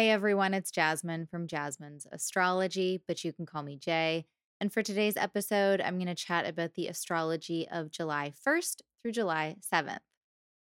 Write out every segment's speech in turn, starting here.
Hey everyone, it's Jasmin from Jasmin's Astrology, but you can call me Jay. And for today's episode, I'm going to chat about the astrology of July 1st through July 7th.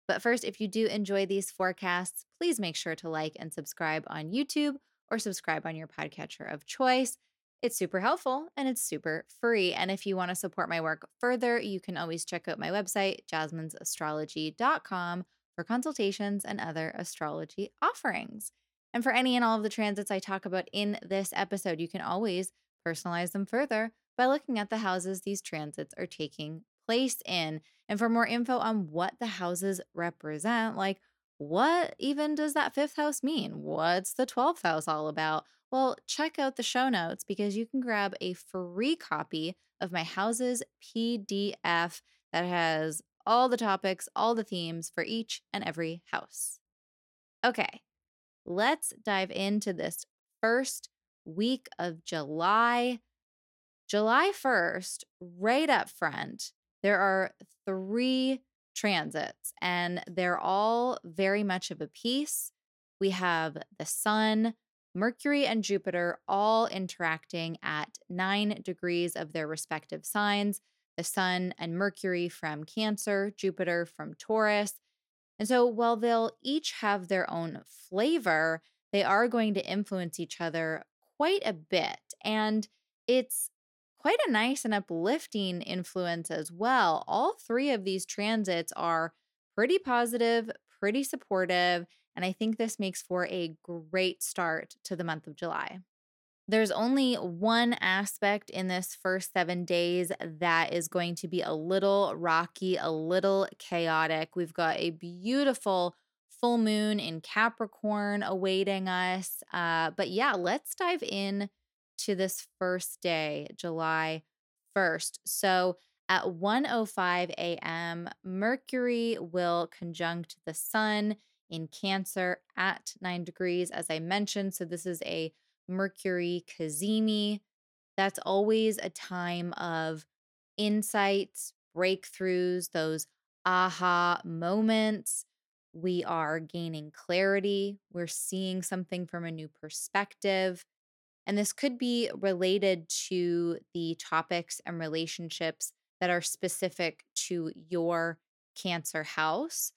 But first, if you do enjoy these forecasts, please make sure to like and subscribe on YouTube or subscribe on your podcatcher of choice. It's super helpful and it's super free. And if you want to support my work further, you can always check out my website, jasminsastrology.com, for consultations and other astrology offerings. And for any and all of the transits I talk about in this episode, you can always personalize them further by looking at the houses these transits are taking place in. And for more info on what the houses represent, like what even does that fifth house mean? What's the 12th house all about? Well, check out the show notes because you can grab a free copy of my houses PDF that has all the topics, all the themes for each and every house. Okay, let's dive into this first week of July. July 1st, right up front, there are three transits, and they're all very much of a piece. We have the sun, Mercury, and Jupiter all interacting at nine degrees of their respective signs. The sun and Mercury from Cancer, Jupiter from Taurus, and so while they'll each have their own flavor, they are going to influence each other quite a bit. And it's quite a nice and uplifting influence as well. All three of these transits are pretty positive, pretty supportive, and I think this makes for a great start to the month of July. There's only one aspect in this first seven days that is going to be a little rocky, a little chaotic. We've got a beautiful full moon in Capricorn awaiting us. Uh, but yeah, let's dive in to this first day, July 1st. So at 1:05 a.m., Mercury will conjunct the sun in Cancer at 9 degrees as I mentioned. So this is a Mercury cazimi. That's always a time of insights, breakthroughs, those aha moments. We are gaining clarity. We're seeing something from a new perspective. And this could be related to the topics and relationships that are specific to your Cancer house,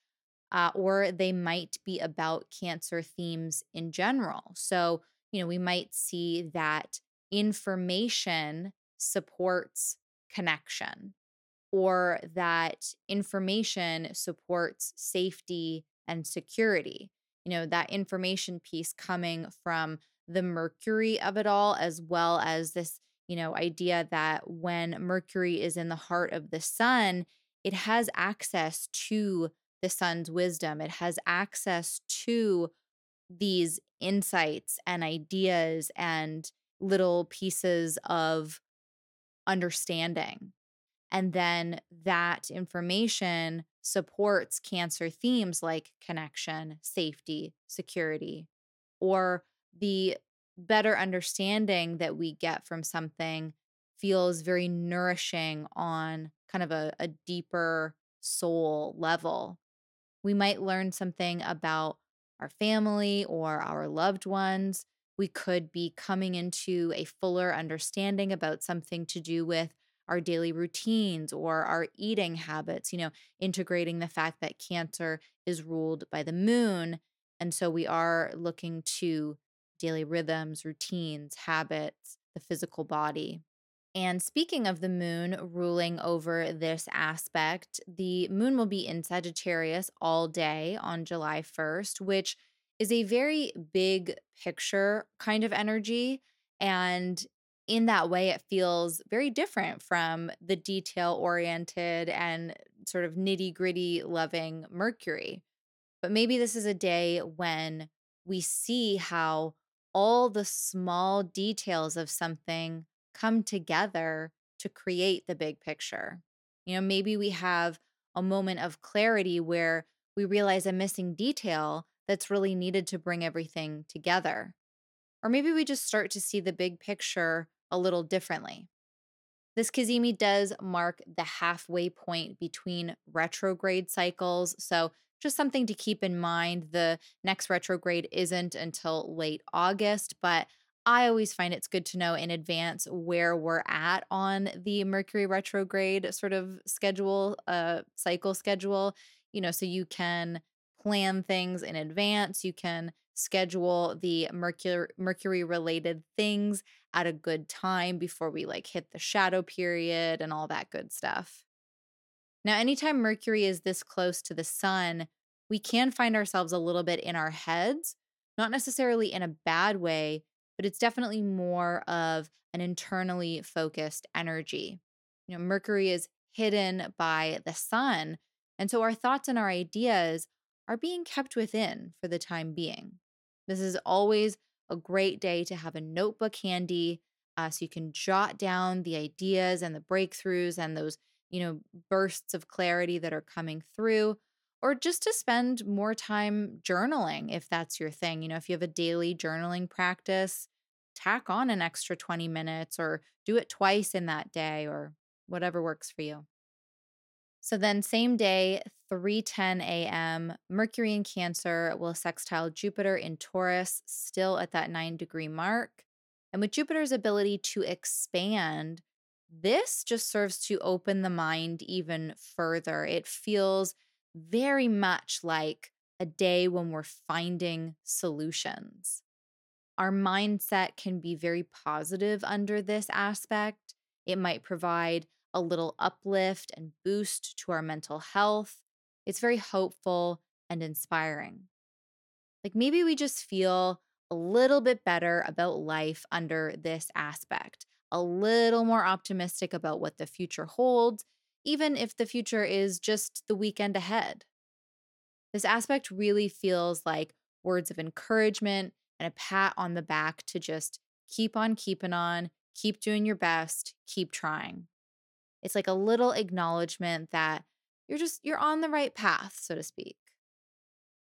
uh, or they might be about Cancer themes in general. So, you know, we might see that information supports connection or that information supports safety and security. You know, that information piece coming from the mercury of it all, as well as this, you know, idea that when Mercury is in the heart of the sun, it has access to the sun's wisdom, it has access to these insights and ideas and little pieces of understanding. And then that information supports cancer themes like connection, safety, security, or the better understanding that we get from something feels very nourishing on kind of a, a deeper soul level. We might learn something about our family or our loved ones. We could be coming into a fuller understanding about something to do with our daily routines or our eating habits, you know, integrating the fact that cancer is ruled by the moon. And so we are looking to daily rhythms, routines, habits, the physical body. And speaking of the moon ruling over this aspect, the moon will be in Sagittarius all day on July 1st, which is a very big picture kind of energy. And in that way, it feels very different from the detail oriented and sort of nitty gritty loving Mercury. But maybe this is a day when we see how all the small details of something come together to create the big picture. You know, maybe we have a moment of clarity where we realize a missing detail that's really needed to bring everything together. Or maybe we just start to see the big picture a little differently. This cazimi does mark the halfway point between retrograde cycles. So just something to keep in mind. The next retrograde isn't until late August, but I always find it's good to know in advance where we're at on the Mercury retrograde sort of schedule, uh, cycle schedule, you know, so you can plan things in advance. You can schedule the Mercury Mercury related things at a good time before we like hit the shadow period and all that good stuff. Now, anytime Mercury is this close to the sun, we can find ourselves a little bit in our heads, not necessarily in a bad way, but it's definitely more of an internally focused energy. You know, Mercury is hidden by the sun. And so our thoughts and our ideas are being kept within for the time being. This is always a great day to have a notebook handy uh, so you can jot down the ideas and the breakthroughs and those you know, bursts of clarity that are coming through, or just to spend more time journaling if that's your thing. You know, if you have a daily journaling practice, tack on an extra 20 minutes or do it twice in that day or whatever works for you. So then same day, 3:10 a.m., Mercury in Cancer will sextile Jupiter in Taurus, still at that 9 degree mark. And with Jupiter's ability to expand, this just serves to open the mind even further. It feels very much like a day when we're finding solutions. Our mindset can be very positive under this aspect. It might provide a little uplift and boost to our mental health. It's very hopeful and inspiring. Like maybe we just feel a little bit better about life under this aspect a little more optimistic about what the future holds, even if the future is just the weekend ahead. This aspect really feels like words of encouragement and a pat on the back to just keep on keeping on, keep doing your best, keep trying. It's like a little acknowledgement that you're just you're on the right path, so to speak.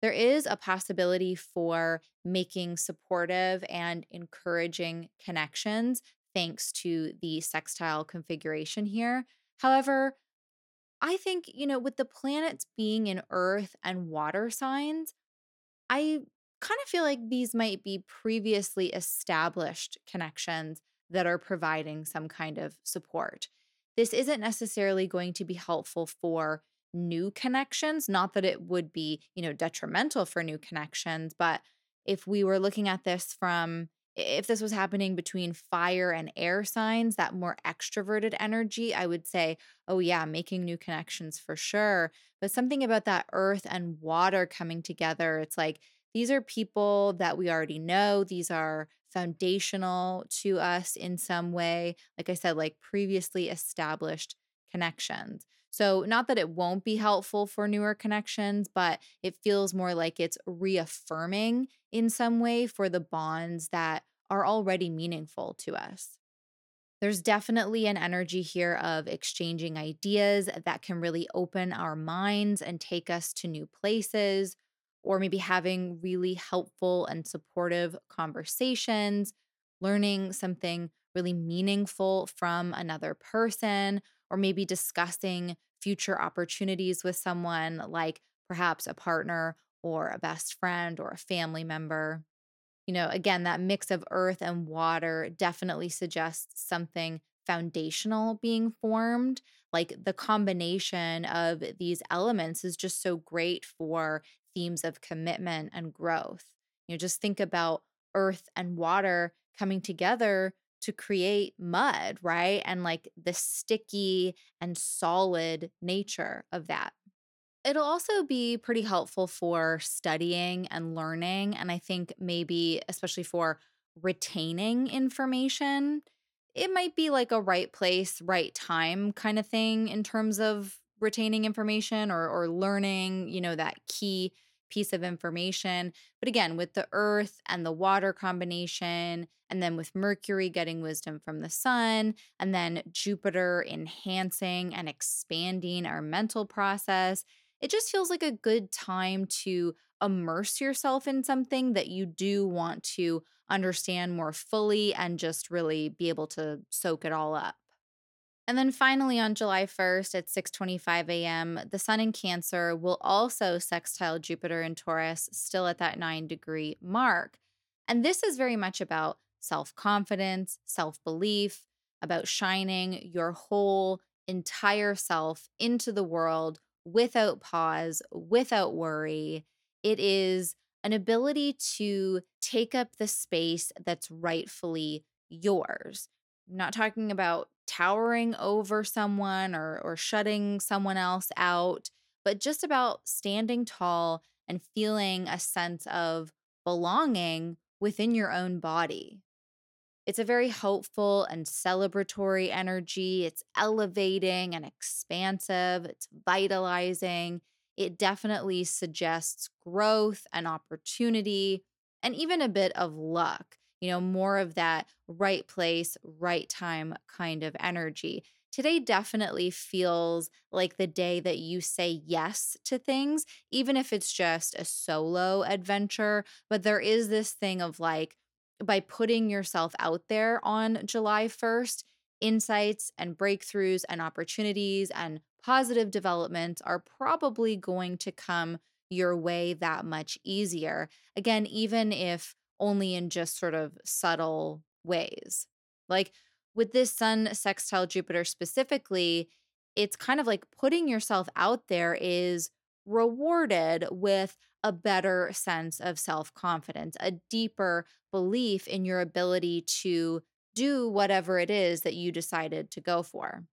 There is a possibility for making supportive and encouraging connections thanks to the sextile configuration here. However, I think, you know, with the planets being in earth and water signs, I kind of feel like these might be previously established connections that are providing some kind of support. This isn't necessarily going to be helpful for new connections, not that it would be, you know, detrimental for new connections, but if we were looking at this from if this was happening between fire and air signs, that more extroverted energy, I would say, oh, yeah, making new connections for sure. But something about that earth and water coming together, it's like these are people that we already know. These are foundational to us in some way. Like I said, like previously established connections. So, not that it won't be helpful for newer connections, but it feels more like it's reaffirming in some way for the bonds that are already meaningful to us. There's definitely an energy here of exchanging ideas that can really open our minds and take us to new places, or maybe having really helpful and supportive conversations, learning something really meaningful from another person, or maybe discussing future opportunities with someone like perhaps a partner or a best friend or a family member. You know, again, that mix of earth and water definitely suggests something foundational being formed. Like the combination of these elements is just so great for themes of commitment and growth. You know, just think about earth and water coming together to create mud, right? And like the sticky and solid nature of that. It'll also be pretty helpful for studying and learning. And I think maybe, especially for retaining information, it might be like a right place, right time kind of thing in terms of retaining information or, or learning, you know, that key piece of information. But again, with the earth and the water combination, and then with Mercury getting wisdom from the sun, and then Jupiter enhancing and expanding our mental process, it just feels like a good time to immerse yourself in something that you do want to understand more fully and just really be able to soak it all up. And then finally on July 1st at 6:25 a.m., the sun in Cancer will also sextile Jupiter in Taurus, still at that 9 degree mark. And this is very much about self-confidence, self-belief, about shining your whole entire self into the world without pause, without worry. It is an ability to take up the space that's rightfully yours. I'm not talking about towering over someone or or shutting someone else out, but just about standing tall and feeling a sense of belonging within your own body. It's a very hopeful and celebratory energy. It's elevating and expansive, it's vitalizing. It definitely suggests growth and opportunity and even a bit of luck you know, more of that right place, right time kind of energy. Today definitely feels like the day that you say yes to things, even if it's just a solo adventure. But there is this thing of like, by putting yourself out there on July 1st, insights and breakthroughs and opportunities and positive developments are probably going to come your way that much easier. Again, even if only in just sort of subtle ways. Like with this sun sextile Jupiter specifically, it's kind of like putting yourself out there is rewarded with a better sense of self confidence, a deeper belief in your ability to do whatever it is that you decided to go for.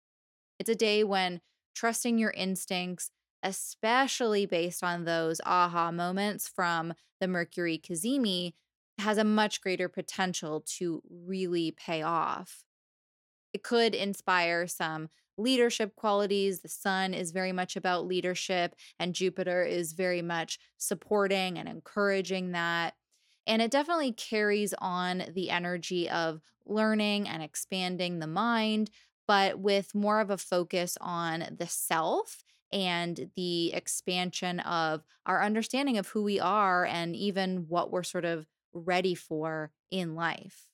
It's a day when trusting your instincts, especially based on those aha moments from the Mercury Cazimi, has a much greater potential to really pay off. It could inspire some leadership qualities. The sun is very much about leadership, and Jupiter is very much supporting and encouraging that. And it definitely carries on the energy of learning and expanding the mind, but with more of a focus on the self and the expansion of our understanding of who we are and even what we're sort of ready for in life.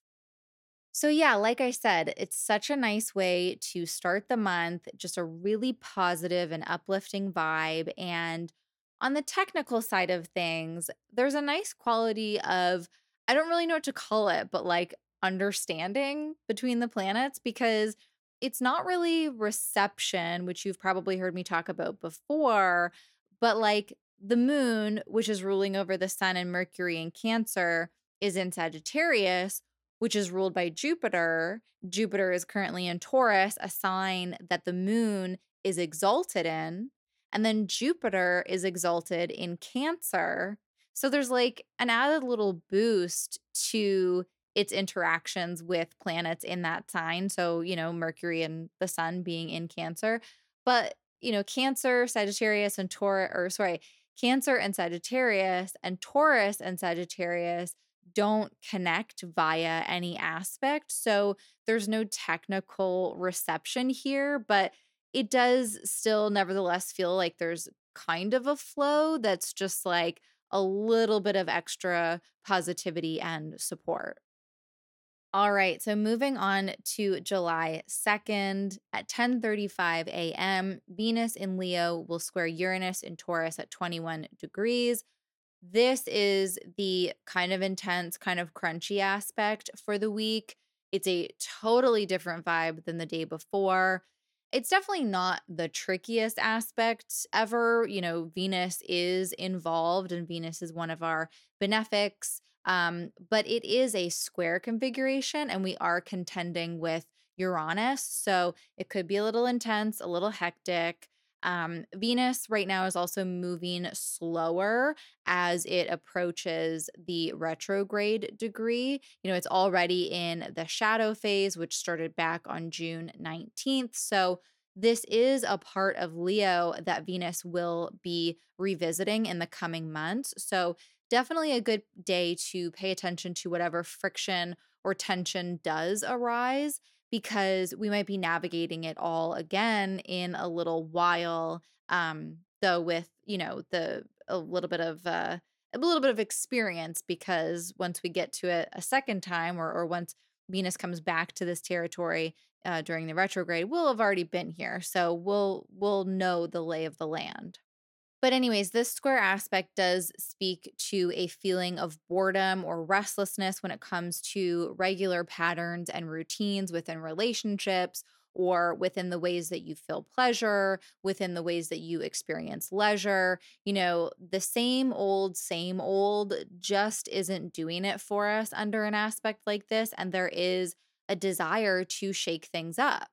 So, yeah, like I said, it's such a nice way to start the month, just a really positive and uplifting vibe. And on the technical side of things, there's a nice quality of, I don't really know what to call it, but like understanding between the planets because it's not really reception, which you've probably heard me talk about before, but like the moon, which is ruling over the sun and Mercury in Cancer, is in Sagittarius, which is ruled by Jupiter. Jupiter is currently in Taurus, a sign that the moon is exalted in. And then Jupiter is exalted in Cancer. So there's like an added little boost to its interactions with planets in that sign. So, you know, Mercury and the sun being in Cancer. But, you know, Cancer, Sagittarius, and Taurus, or sorry, Cancer and Sagittarius and Taurus and Sagittarius don't connect via any aspect. So there's no technical reception here, but it does still nevertheless feel like there's kind of a flow that's just like a little bit of extra positivity and support. All right, so moving on to July 2nd at 10:35 a.m., Venus in Leo will square Uranus in Taurus at 21 degrees. This is the kind of intense, kind of crunchy aspect for the week. It's a totally different vibe than the day before. It's definitely not the trickiest aspect ever. You know, Venus is involved, and Venus is one of our benefics. Um, but it is a square configuration, and we are contending with Uranus. So it could be a little intense, a little hectic. Um, Venus right now is also moving slower as it approaches the retrograde degree. You know, it's already in the shadow phase, which started back on June 19th. So this is a part of Leo that Venus will be revisiting in the coming months. So definitely a good day to pay attention to whatever friction or tension does arise because we might be navigating it all again in a little while um though with you know the a little bit of uh a little bit of experience because once we get to it a second time or or once Venus comes back to this territory uh, during the retrograde, we'll have already been here. So we'll we'll know the lay of the land. But, anyways, this square aspect does speak to a feeling of boredom or restlessness when it comes to regular patterns and routines within relationships or within the ways that you feel pleasure, within the ways that you experience leisure. You know, the same old, same old just isn't doing it for us under an aspect like this. And there is a desire to shake things up.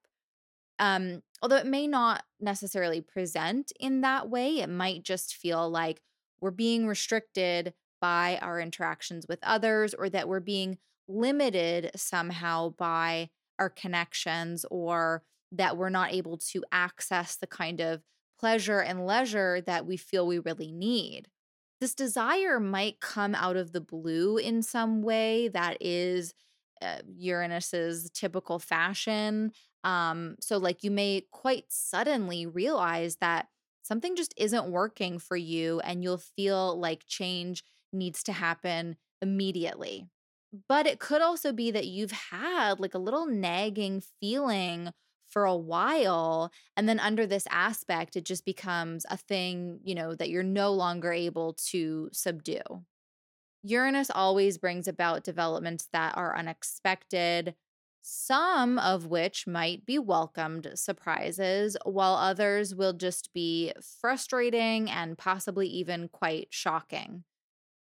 Um, although it may not necessarily present in that way, it might just feel like we're being restricted by our interactions with others or that we're being limited somehow by our connections or that we're not able to access the kind of pleasure and leisure that we feel we really need. This desire might come out of the blue in some way that is uh, Uranus's typical fashion. Um, so, like, you may quite suddenly realize that something just isn't working for you, and you'll feel like change needs to happen immediately. But it could also be that you've had like a little nagging feeling for a while. And then under this aspect, it just becomes a thing, you know, that you're no longer able to subdue. Uranus always brings about developments that are unexpected, some of which might be welcomed surprises, while others will just be frustrating and possibly even quite shocking.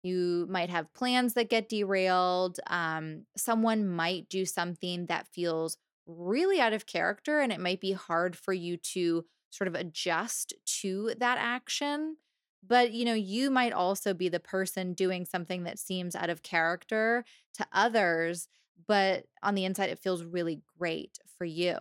You might have plans that get derailed. Um, someone might do something that feels really out of character, and it might be hard for you to sort of adjust to that action. But you know, you might also be the person doing something that seems out of character to others, but on the inside, it feels really great for you.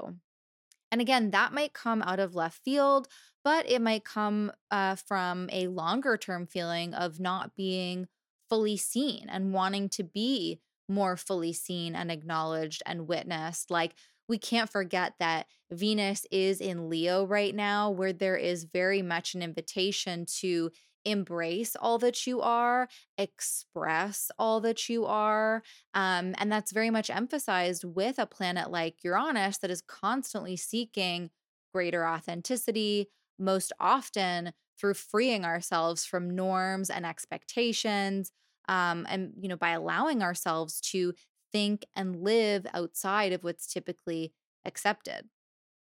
And again, that might come out of left field, but it might come uh, from a longer term feeling of not being fully seen and wanting to be more fully seen and acknowledged and witnessed. Like, we can't forget that Venus is in Leo right now, where there is very much an invitation to embrace all that you are, express all that you are. Um, and that's very much emphasized with a planet like Uranus that is constantly seeking greater authenticity, most often through freeing ourselves from norms and expectations um, and you know by allowing ourselves to think and live outside of what's typically accepted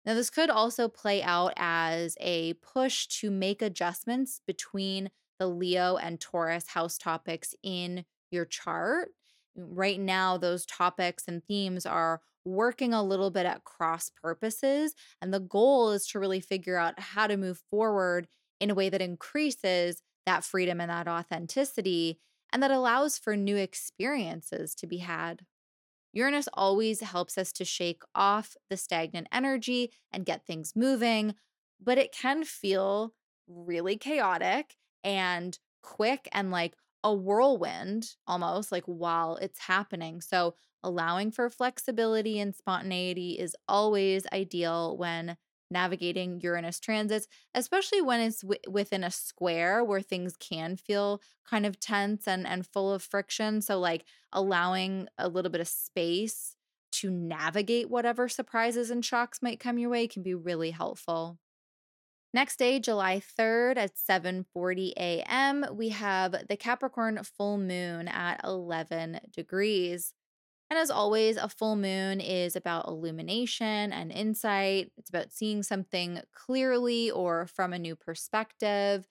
now this could also play out as a push to make adjustments between the leo and taurus house topics in your chart right now those topics and themes are working a little bit at cross purposes and the goal is to really figure out how to move forward in a way that increases that freedom and that authenticity and that allows for new experiences to be had. Uranus always helps us to shake off the stagnant energy and get things moving, but it can feel really chaotic and quick and like a whirlwind almost like while it's happening. So, allowing for flexibility and spontaneity is always ideal when navigating Uranus transits, especially when it's w- within a square where things can feel kind of tense and, and full of friction. So, like allowing a little bit of space to navigate whatever surprises and shocks might come your way can be really helpful. Next day, July 3rd at 7:40 a.m., we have the Capricorn full moon at 11 degrees. And as always, a full moon is about illumination and insight. It's about seeing something clearly or from a new perspective.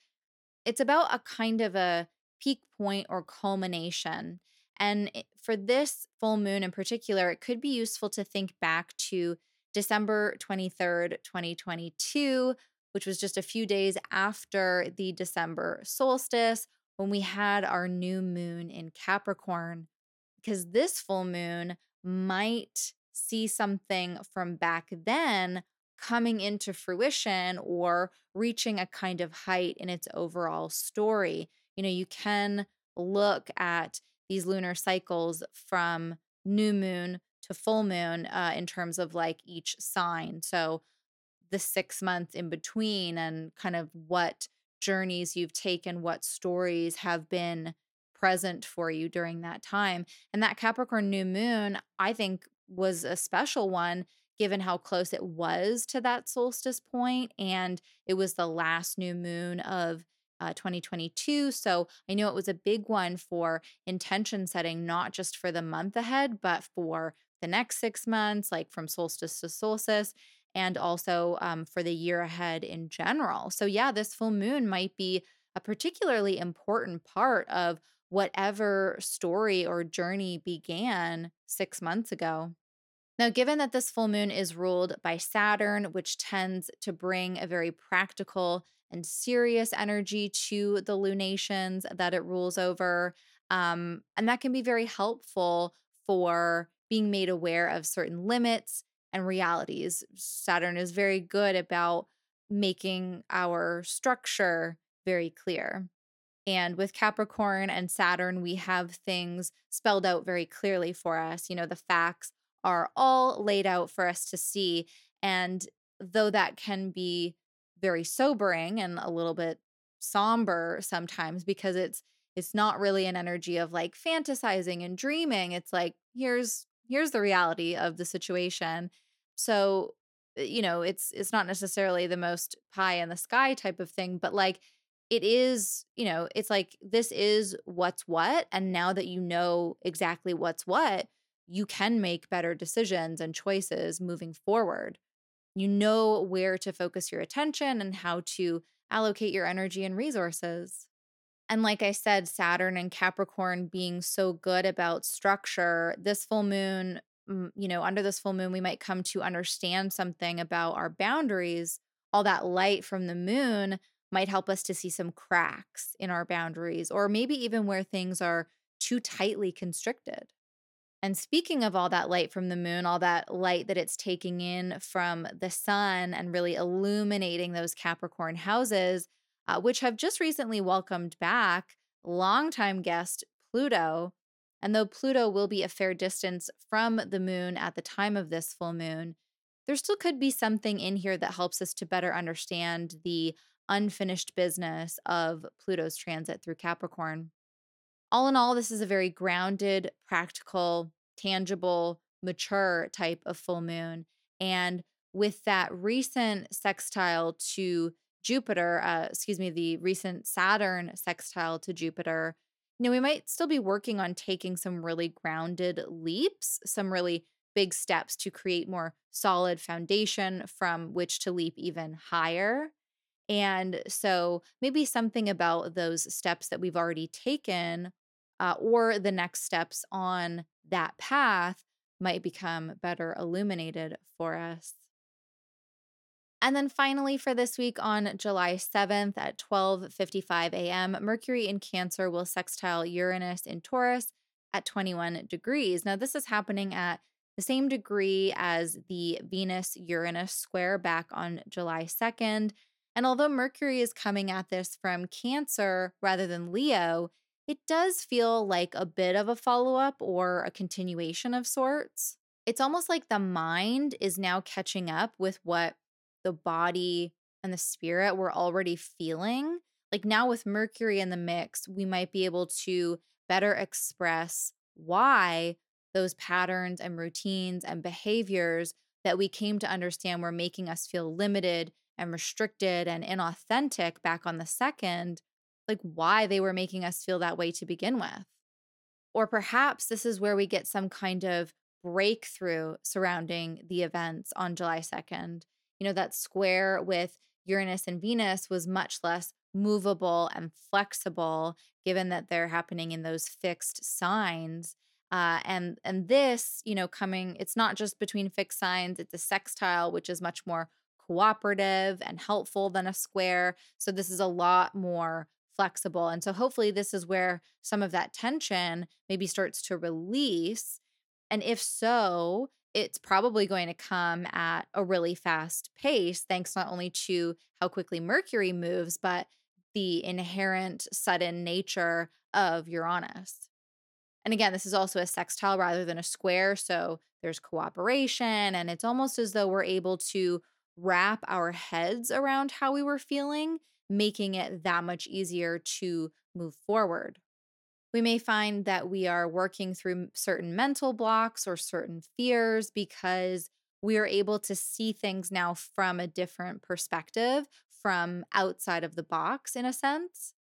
It's about a kind of a peak point or culmination. And for this full moon in particular, it could be useful to think back to December 23rd, 2022, which was just a few days after the December solstice when we had our new moon in Capricorn because this full moon might see something from back then coming into fruition or reaching a kind of height in its overall story. You know, you can look at these lunar cycles from new moon to full moon uh, in terms of like each sign. So the six months in between and kind of what journeys you've taken, what stories have been present for you during that time. And that Capricorn new moon, I think, was a special one given how close it was to that solstice point and it was the last new moon of uh, 2022 so i know it was a big one for intention setting not just for the month ahead but for the next six months like from solstice to solstice and also um, for the year ahead in general so yeah this full moon might be a particularly important part of whatever story or journey began six months ago. Now, given that this full moon is ruled by Saturn, which tends to bring a very practical and serious energy to the lunations that it rules over, um, and that can be very helpful for being made aware of certain limits and realities. Saturn is very good about making our structure very clear. And with Capricorn and Saturn, we have things spelled out very clearly for us. You know, the facts are all laid out for us to see. And though that can be very sobering and a little bit somber sometimes because it's it's not really an energy of like fantasizing and dreaming it's like here's here's the reality of the situation so eh, you know it's it's not necessarily the most pie in the sky type of thing but like it is, you know, it's like this is what's what. And now that you know exactly what's what, you can make better decisions and choices moving forward. You know where to focus your attention and how to allocate your energy and resources. And like I said, Saturn and Capricorn being so good about structure, this full moon, mm, you know, under this full moon, we might come to understand something about our boundaries. All that light from the moon might help us to see some cracks in our boundaries, or maybe even where things are too tightly constricted. And speaking of all that light from the moon, all that light that it's taking in from the sun and really illuminating those Capricorn houses, uh, which have just recently welcomed back longtime guest Pluto. And though Pluto will be a fair distance from the moon at the time of this full moon, there still could be something in here that helps us to better understand the unfinished business of Pluto's transit through Capricorn. All in all, this is a very grounded, practical, tangible, mature type of full moon. And with that recent sextile to Jupiter, uh, excuse me, the recent Saturn sextile to Jupiter, you know, we might still be working on taking some really grounded leaps, some really big steps to create more solid foundation from which to leap even higher. And so maybe something about those steps that we've already taken uh, or the next steps on that path might become better illuminated for us. And then finally for this week on July 7th at 12:55 a.m., Mercury in Cancer will sextile Uranus in Taurus at 21 degrees. Now this is happening at the same degree as the Venus Uranus square back on July 2nd and although Mercury is coming at this from Cancer rather than Leo, it does feel like a bit of a follow up or a continuation of sorts. It's almost like the mind is now catching up with what the body and the spirit were already feeling. Like now, with Mercury in the mix, we might be able to better express why those patterns and routines and behaviors that we came to understand were making us feel limited and restricted and inauthentic back on the second, like why they were making us feel that way to begin with. Or perhaps this is where we get some kind of breakthrough surrounding the events on July 2nd. You know, that square with Uranus and Venus was much less movable and flexible given that they're happening in those fixed signs uh, and and this you know coming it's not just between fixed signs it's a sextile which is much more cooperative and helpful than a square. So this is a lot more flexible. And so hopefully this is where some of that tension maybe starts to release. And if so, it's probably going to come at a really fast pace, thanks not only to how quickly Mercury moves, but the inherent sudden nature of Uranus. And again, this is also a sextile rather than a square. So there's cooperation, and it's almost as though we're able to wrap our heads around how we were feeling, making it that much easier to move forward. We may find that we are working through certain mental blocks or certain fears because we are able to see things now from a different perspective, from outside of the box, in a sense.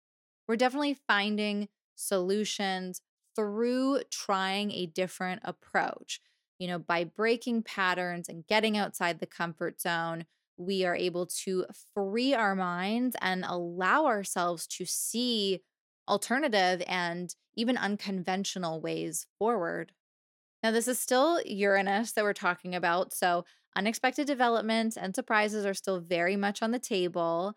We're definitely finding solutions through trying a different approach. You know, by breaking patterns and getting outside the comfort zone, we are able to free our minds and allow ourselves to see alternative and even unconventional ways forward. Now, this is still Uranus that we're talking about. So, unexpected developments and surprises are still very much on the table.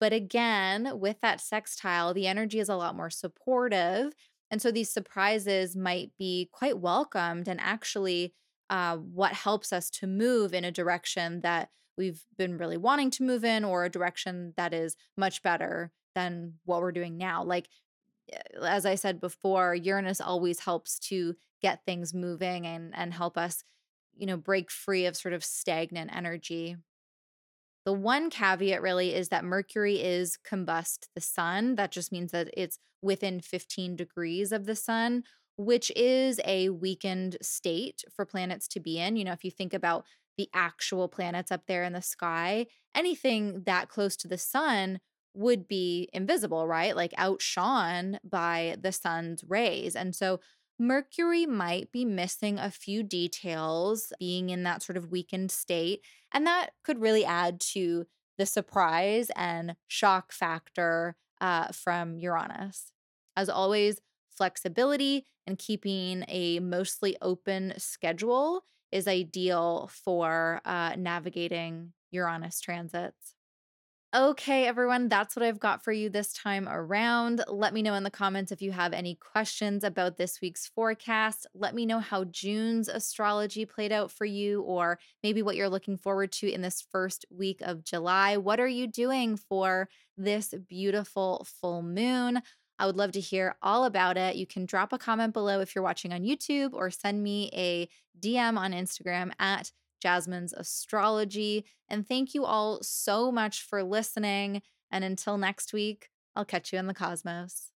But again, with that sextile, the energy is a lot more supportive. And so these surprises might be quite welcomed and actually uh, what helps us to move in a direction that we've been really wanting to move in or a direction that is much better than what we're doing now. Like, eh, as I said before, Uranus always helps to get things moving and and help us, you know, break free of sort of stagnant energy. The one caveat really is that Mercury is combust the sun. That just means that it's within 15 degrees of the sun, which is a weakened state for planets to be in. You know, if you think about the actual planets up there in the sky, anything that close to the sun would be invisible, right? Like outshone by the sun's rays. And so Mercury might be missing a few details, being in that sort of weakened state. And that could really add to the surprise and shock factor uh, from Uranus. As always, flexibility and keeping a mostly open schedule is ideal for uh, navigating Uranus transits. Okay, everyone, that's what I've got for you this time around. Let me know in the comments if you have any questions about this week's forecast. Let me know how June's astrology played out for you, or maybe what you're looking forward to in this first week of July. What are you doing for this beautiful full moon? I would love to hear all about it. You can drop a comment below if you're watching on YouTube or send me a DM on Instagram at Jasmin's astrology. And thank you all so much for listening. And until next week, I'll catch you in the cosmos.